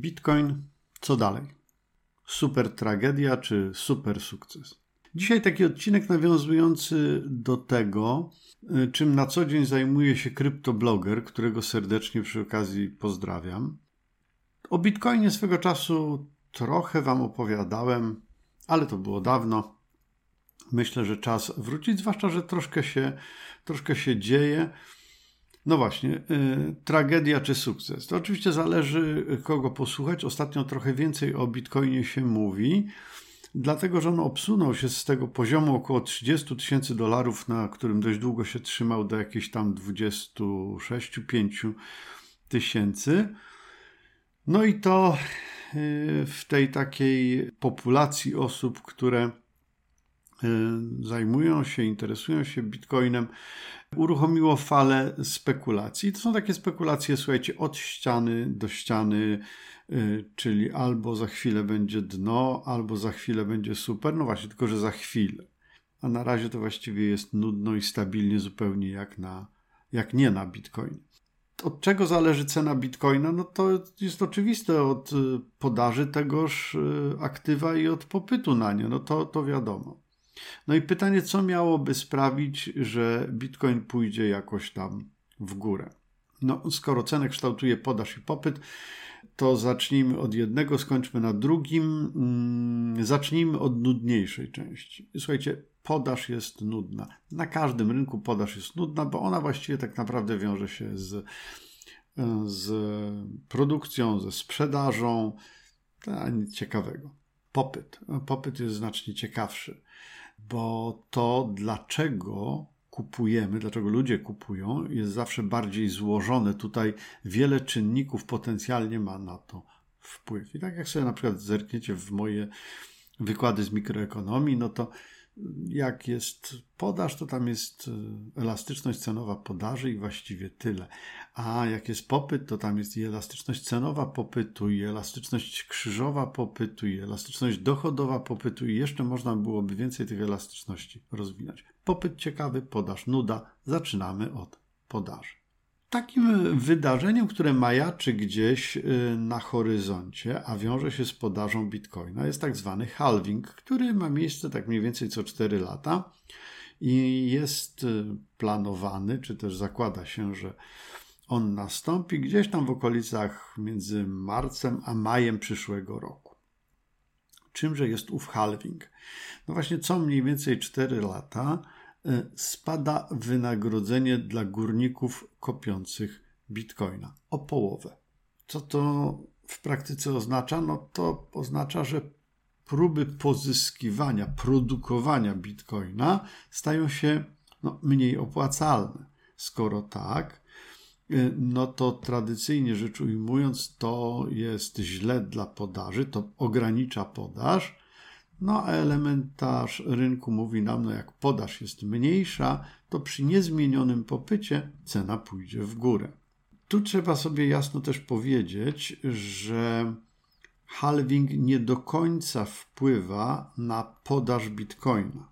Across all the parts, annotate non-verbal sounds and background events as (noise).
Bitcoin, co dalej? Super tragedia czy super sukces? Dzisiaj taki odcinek nawiązujący do tego, y, czym na co dzień zajmuje się kryptobloger, którego serdecznie przy okazji pozdrawiam. O Bitcoinie swego czasu trochę Wam opowiadałem, ale to było dawno. Myślę, że czas wrócić, zwłaszcza, że troszkę się, troszkę się dzieje. No właśnie, y, tragedia czy sukces? To oczywiście zależy, kogo posłuchać. Ostatnio trochę więcej o Bitcoinie się mówi, dlatego że on obsunął się z tego poziomu około 30 tysięcy dolarów, na którym dość długo się trzymał, do jakichś tam 26-5 tysięcy. No i to y, w tej takiej populacji osób, które y, zajmują się, interesują się bitcoinem, uruchomiło falę spekulacji. To są takie spekulacje, słuchajcie, od ściany do ściany, y, czyli albo za chwilę będzie dno, albo za chwilę będzie super. No właśnie, tylko że za chwilę. A na razie to właściwie jest nudno i stabilnie zupełnie jak, na, jak nie na bitcoin. Od czego zależy cena bitcoina? No to jest oczywiste od y, podaży tegoż y, aktywa i od popytu na nie. No to, to wiadomo. No i pytanie, co miałoby sprawić, że Bitcoin pójdzie jakoś tam w górę? No, skoro cenę kształtuje podaż i popyt, to zacznijmy od jednego, skończmy na drugim. Mm, zacznijmy od nudniejszej części. Słuchajcie, podaż jest nudna. Na każdym rynku podaż jest nudna, bo ona właściwie tak naprawdę wiąże się z, z produkcją, ze sprzedażą. To nic ciekawego. Popyt. Popyt jest znacznie ciekawszy bo to, dlaczego kupujemy, dlaczego ludzie kupują, jest zawsze bardziej złożone. Tutaj wiele czynników potencjalnie ma na to wpływ. I tak jak sobie na przykład zerkniecie w moje wykłady z mikroekonomii, no to jak jest podaż, to tam jest e, elastyczność cenowa podaży i właściwie tyle. A jak jest popyt, to tam jest i elastyczność cenowa popytu, i elastyczność krzyżowa popytu, i elastyczność dochodowa popytu, i jeszcze można byłoby więcej tych elastyczności rozwinąć. Popyt ciekawy, podaż nuda. Zaczynamy od podaży. Takim wydarzeniem, które majaczy gdzieś y, na horyzoncie, a wiąże się z podażą bitcoina, jest tak zwany halving, który ma miejsce tak mniej więcej co 4 lata i jest y, planowany, czy też zakłada się, że on nastąpi gdzieś tam w okolicach między marcem a majem przyszłego roku. Czymże jest ów halving? No właśnie co mniej więcej 4 lata spada wynagrodzenie dla górników kopiących bitcoina o połowę. Co to w praktyce oznacza? No to oznacza, że próby pozyskiwania, produkowania bitcoina stają się no, mniej opłacalne. Skoro tak, e, no to tradycyjnie rzecz ujmując, to jest źle dla podaży, to ogranicza podaż, no a elementarz rynku mówi nam, no jak podaż jest mniejsza, to przy niezmienionym popycie cena pójdzie w górę. Tu trzeba sobie jasno też powiedzieć, że halving nie do końca wpływa na podaż bitcoina.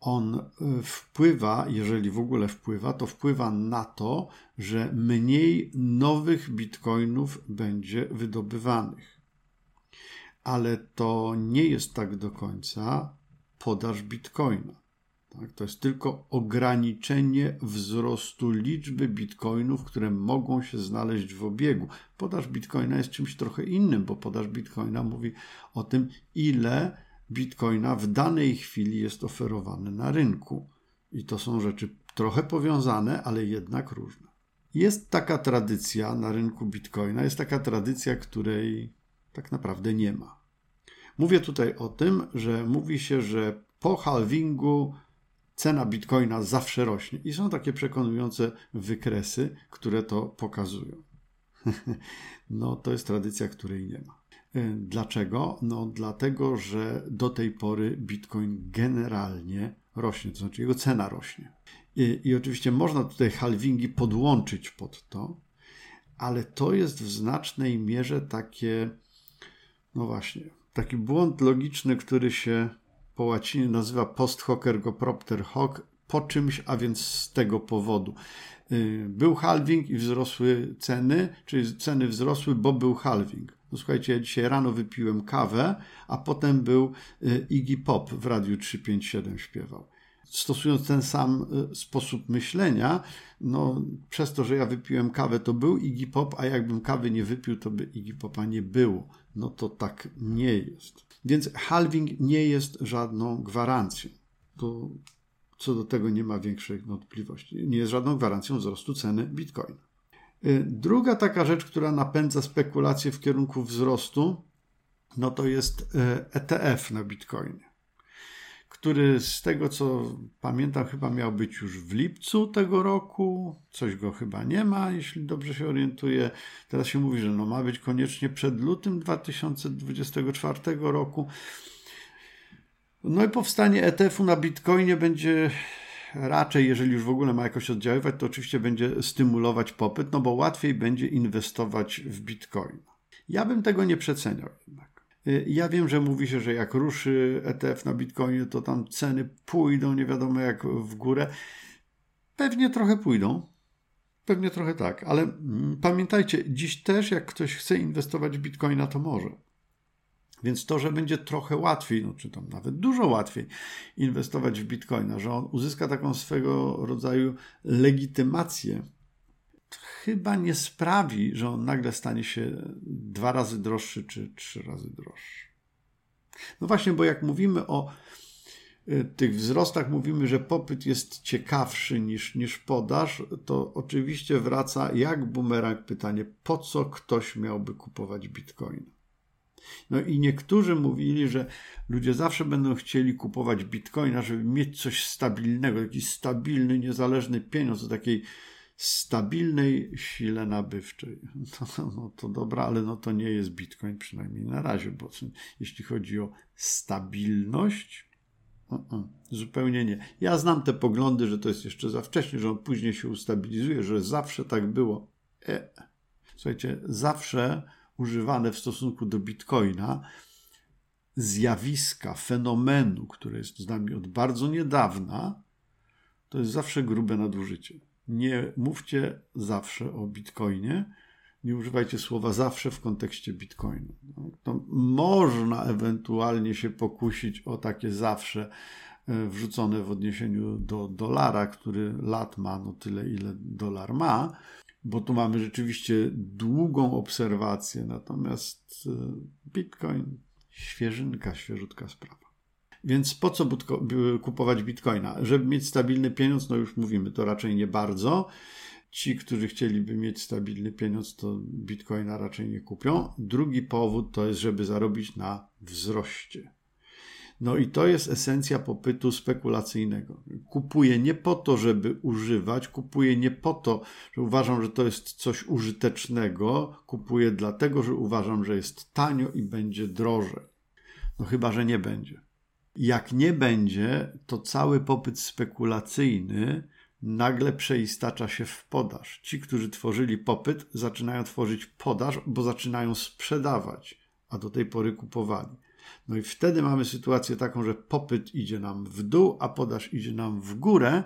On e, wpływa, jeżeli w ogóle wpływa, to wpływa na to, że mniej nowych bitcoinów będzie wydobywanych ale to nie jest tak do końca podaż bitcoina. Tak? To jest tylko ograniczenie wzrostu liczby bitcoinów, które mogą się znaleźć w obiegu. Podaż bitcoina jest czymś trochę innym, bo podaż bitcoina mówi o tym, ile bitcoina w danej chwili jest oferowane na rynku. I to są rzeczy trochę powiązane, ale jednak różne. Jest taka tradycja na rynku bitcoina, jest taka tradycja, której tak naprawdę nie ma. Mówię tutaj o tym, że mówi się, że po halvingu cena bitcoina zawsze rośnie. I są takie przekonujące wykresy, które to pokazują. (laughs) no to jest tradycja, której nie ma. E, dlaczego? No dlatego, że do tej pory bitcoin generalnie rośnie, to znaczy jego cena rośnie. I, i oczywiście można tutaj halvingi podłączyć pod to, ale to jest w znacznej mierze takie, no właśnie, taki błąd logiczny, który się po łacinie nazywa post hoc ergo propter hoc, po czymś, a więc z tego powodu. Y, był halving i wzrosły ceny, czyli ceny wzrosły, bo był halving. No słuchajcie, ja dzisiaj rano wypiłem kawę, a potem był y, Iggy Pop w Radiu 357 śpiewał. Stosując ten sam y, sposób myślenia, no przez to, że ja wypiłem kawę, to był Iggy Pop, a jakbym kawy nie wypił, to by Iggy Popa nie było. No to tak nie jest. Więc halving nie jest żadną gwarancją. To co do tego nie ma większych wątpliwości. Nie jest żadną gwarancją wzrostu ceny bitcoina. Y, druga taka rzecz, która napędza spekulacje w kierunku wzrostu, no to jest ETF y, na bitcoinie, który z tego co pamiętam chyba miał być już w lipcu tego roku, coś go chyba nie ma, jeśli dobrze się orientuję. Teraz się mówi, że no ma być koniecznie przed lutym 2024 roku. No i powstanie ETF-u na bitcoinie będzie raczej, jeżeli już w ogóle ma jakoś oddziaływać, to oczywiście będzie stymulować popyt, no bo łatwiej będzie inwestować w bitcoin. Ja bym tego nie przeceniał jednak. Y, ja wiem, że mówi się, że jak ruszy ETF na bitcoinie, to tam ceny pójdą nie wiadomo jak w górę. Pewnie trochę pójdą. Pewnie trochę tak, ale mm, pamiętajcie, dziś też jak ktoś chce inwestować w bitcoina, to może. Więc to, że będzie trochę łatwiej, no, czy tam nawet dużo łatwiej inwestować w bitcoina, że on uzyska taką swego rodzaju legitymację, chyba nie sprawi, że on nagle stanie się dwa razy droższy czy trzy razy droższy. No właśnie, bo jak mówimy o y, tych wzrostach, mówimy, że popyt jest ciekawszy niż, niż podaż, to oczywiście wraca jak bumerang pytanie, po co ktoś miałby kupować bitcoin? No i niektórzy mówili, że ludzie zawsze będą chcieli kupować bitcoina, żeby mieć coś stabilnego, jakiś stabilny, niezależny pieniądz o takiej stabilnej sile nabywczej. (laughs) No, no to dobra, ale no to nie jest bitcoin przynajmniej na razie, bo jeśli chodzi o stabilność, uh-uh, zupełnie nie. Ja znam te poglądy, że to jest jeszcze za wcześnie, że on później się ustabilizuje, że zawsze tak było. E. Słuchajcie, zawsze używane w stosunku do bitcoina zjawiska, fenomenu, które jest z nami od bardzo niedawna, to jest zawsze grube nadużycie. Nie mówcie zawsze o bitcoinie, nie używajcie słowa zawsze w kontekście bitcoinu. No, to można ewentualnie się pokusić o takie zawsze e, wrzucone w odniesieniu do dolara, który lat ma no tyle, ile dolar ma, bo tu mamy rzeczywiście długą obserwację, natomiast e, Bitcoin świeżynka, świeżutka sprawa. Więc po co kupować bitcoina? Żeby mieć stabilny pieniądz, no już mówimy, to raczej nie bardzo. Ci, którzy chcieliby mieć stabilny pieniądz, to bitcoina raczej nie kupią. Drugi powód to jest, żeby zarobić na wzroście. No i to jest esencja popytu spekulacyjnego. Kupuję nie po to, żeby używać, kupuję nie po to, że uważam, że to jest coś użytecznego, kupuję dlatego, że uważam, że jest tanio i będzie drożej. No chyba, że nie będzie. Jak nie będzie, to cały popyt spekulacyjny nagle przeistacza się w podaż. Ci, którzy tworzyli popyt, zaczynają tworzyć podaż, bo zaczynają sprzedawać, a do tej pory kupowali. No i wtedy mamy sytuację taką, że popyt idzie nam w dół, a podaż idzie nam w górę,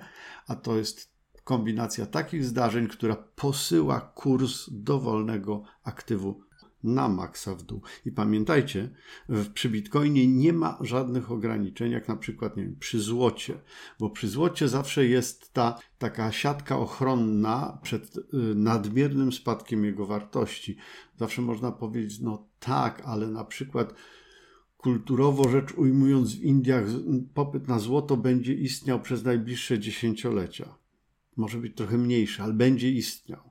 a to jest kombinacja takich zdarzeń, która posyła kurs dowolnego aktywu na maksa w dół. I pamiętajcie, przy Bitcoinie nie ma żadnych ograniczeń, jak na przykład nie wiem, przy złocie, bo przy złocie zawsze jest ta taka siatka ochronna przed y, nadmiernym spadkiem jego wartości. Zawsze można powiedzieć, no tak, ale na przykład kulturowo rzecz ujmując, w Indiach popyt na złoto będzie istniał przez najbliższe dziesięciolecia. Może być trochę mniejszy, ale będzie istniał.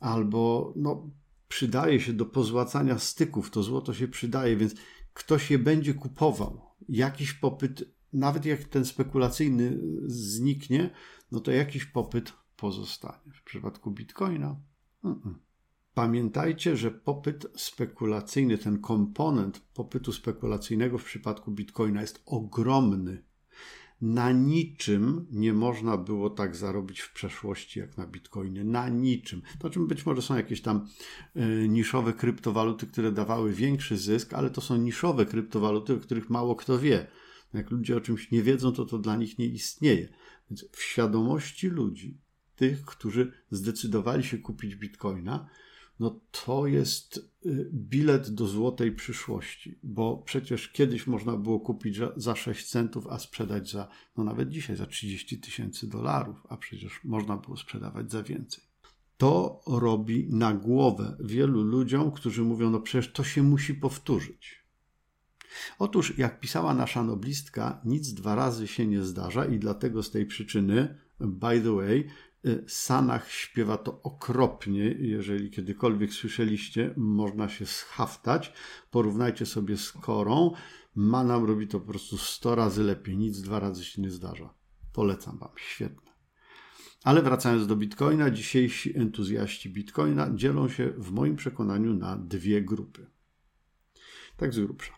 Albo no, przydaje się do pozłacania styków, to złoto się przydaje, więc ktoś je będzie kupował. Jakiś popyt, nawet jak ten spekulacyjny zniknie, no to jakiś popyt pozostanie. W przypadku bitcoina. Mm-mm. Pamiętajcie, że popyt spekulacyjny, ten komponent popytu spekulacyjnego w przypadku bitcoina jest ogromny. Na niczym nie można było tak zarobić w przeszłości jak na bitcoinie. Na niczym. To czym być może są jakieś tam y, niszowe kryptowaluty, które dawały większy zysk, ale to są niszowe kryptowaluty, o których mało kto wie. Jak ludzie o czymś nie wiedzą, to to dla nich nie istnieje. Więc w świadomości ludzi, tych, którzy zdecydowali się kupić bitcoina, no to jest y, bilet do złotej przyszłości, bo przecież kiedyś można było kupić za 6 centów, a sprzedać za, no nawet dzisiaj za 30 tysięcy dolarów, a przecież można było sprzedawać za więcej. To robi na głowę wielu ludziom, którzy mówią, no przecież to się musi powtórzyć. Otóż, jak pisała nasza noblistka, nic dwa razy się nie zdarza i dlatego z tej przyczyny, by the way, Sanach śpiewa to okropnie. Jeżeli kiedykolwiek słyszeliście, można się schaftać. Porównajcie sobie z Korą. Manam robi to po prostu 100 razy lepiej. Nic dwa razy się nie zdarza. Polecam Wam. Świetne. Ale wracając do Bitcoina, dzisiejsi entuzjaści Bitcoina dzielą się w moim przekonaniu na dwie grupy. Tak z grubsza.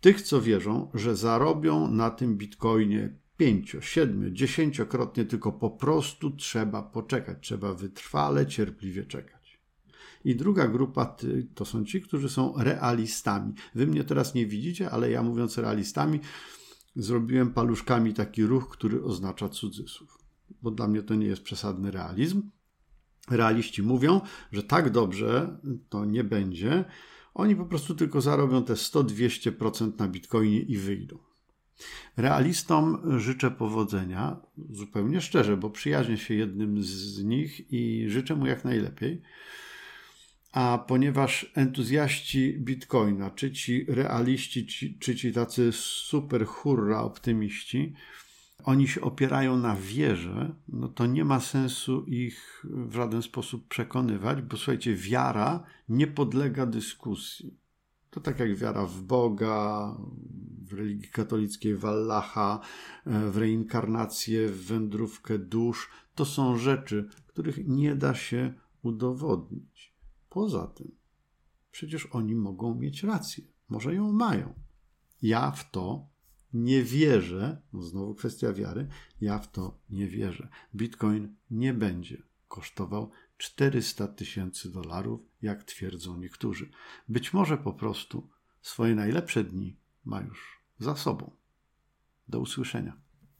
Tych, co wierzą, że zarobią na tym bitcoinie pięcio, siedmiu, dziesięciokrotnie, tylko po prostu trzeba poczekać, trzeba wytrwale, cierpliwie czekać. I druga grupa to są ci, którzy są realistami. Wy mnie teraz nie widzicie, ale ja mówiąc realistami, zrobiłem paluszkami taki ruch, który oznacza cudzysłów. Bo dla mnie to nie jest przesadny realizm. Realiści mówią, że tak dobrze to nie będzie, oni po prostu tylko zarobią te 100-200% na bitcoinie i wyjdą. Realistom życzę powodzenia, zupełnie szczerze, bo przyjaźnię się jednym z nich i życzę mu jak najlepiej. A ponieważ entuzjaści bitcoina, czy ci realiści, czy ci tacy super hurra optymiści, oni się opierają na wierze, no to nie ma sensu ich w żaden sposób przekonywać, bo słuchajcie, wiara nie podlega dyskusji. To tak jak wiara w Boga, w religii katolickiej, w Allaha, w reinkarnację, w wędrówkę dusz. To są rzeczy, których nie da się udowodnić. Poza tym, przecież oni mogą mieć rację. Może ją mają. Ja w to nie wierzę, no znowu kwestia wiary, ja w to nie wierzę. Bitcoin nie będzie kosztował 400 tysięcy dolarów, jak twierdzą niektórzy. Być może po prostu swoje najlepsze dni ma już za sobą. Do usłyszenia.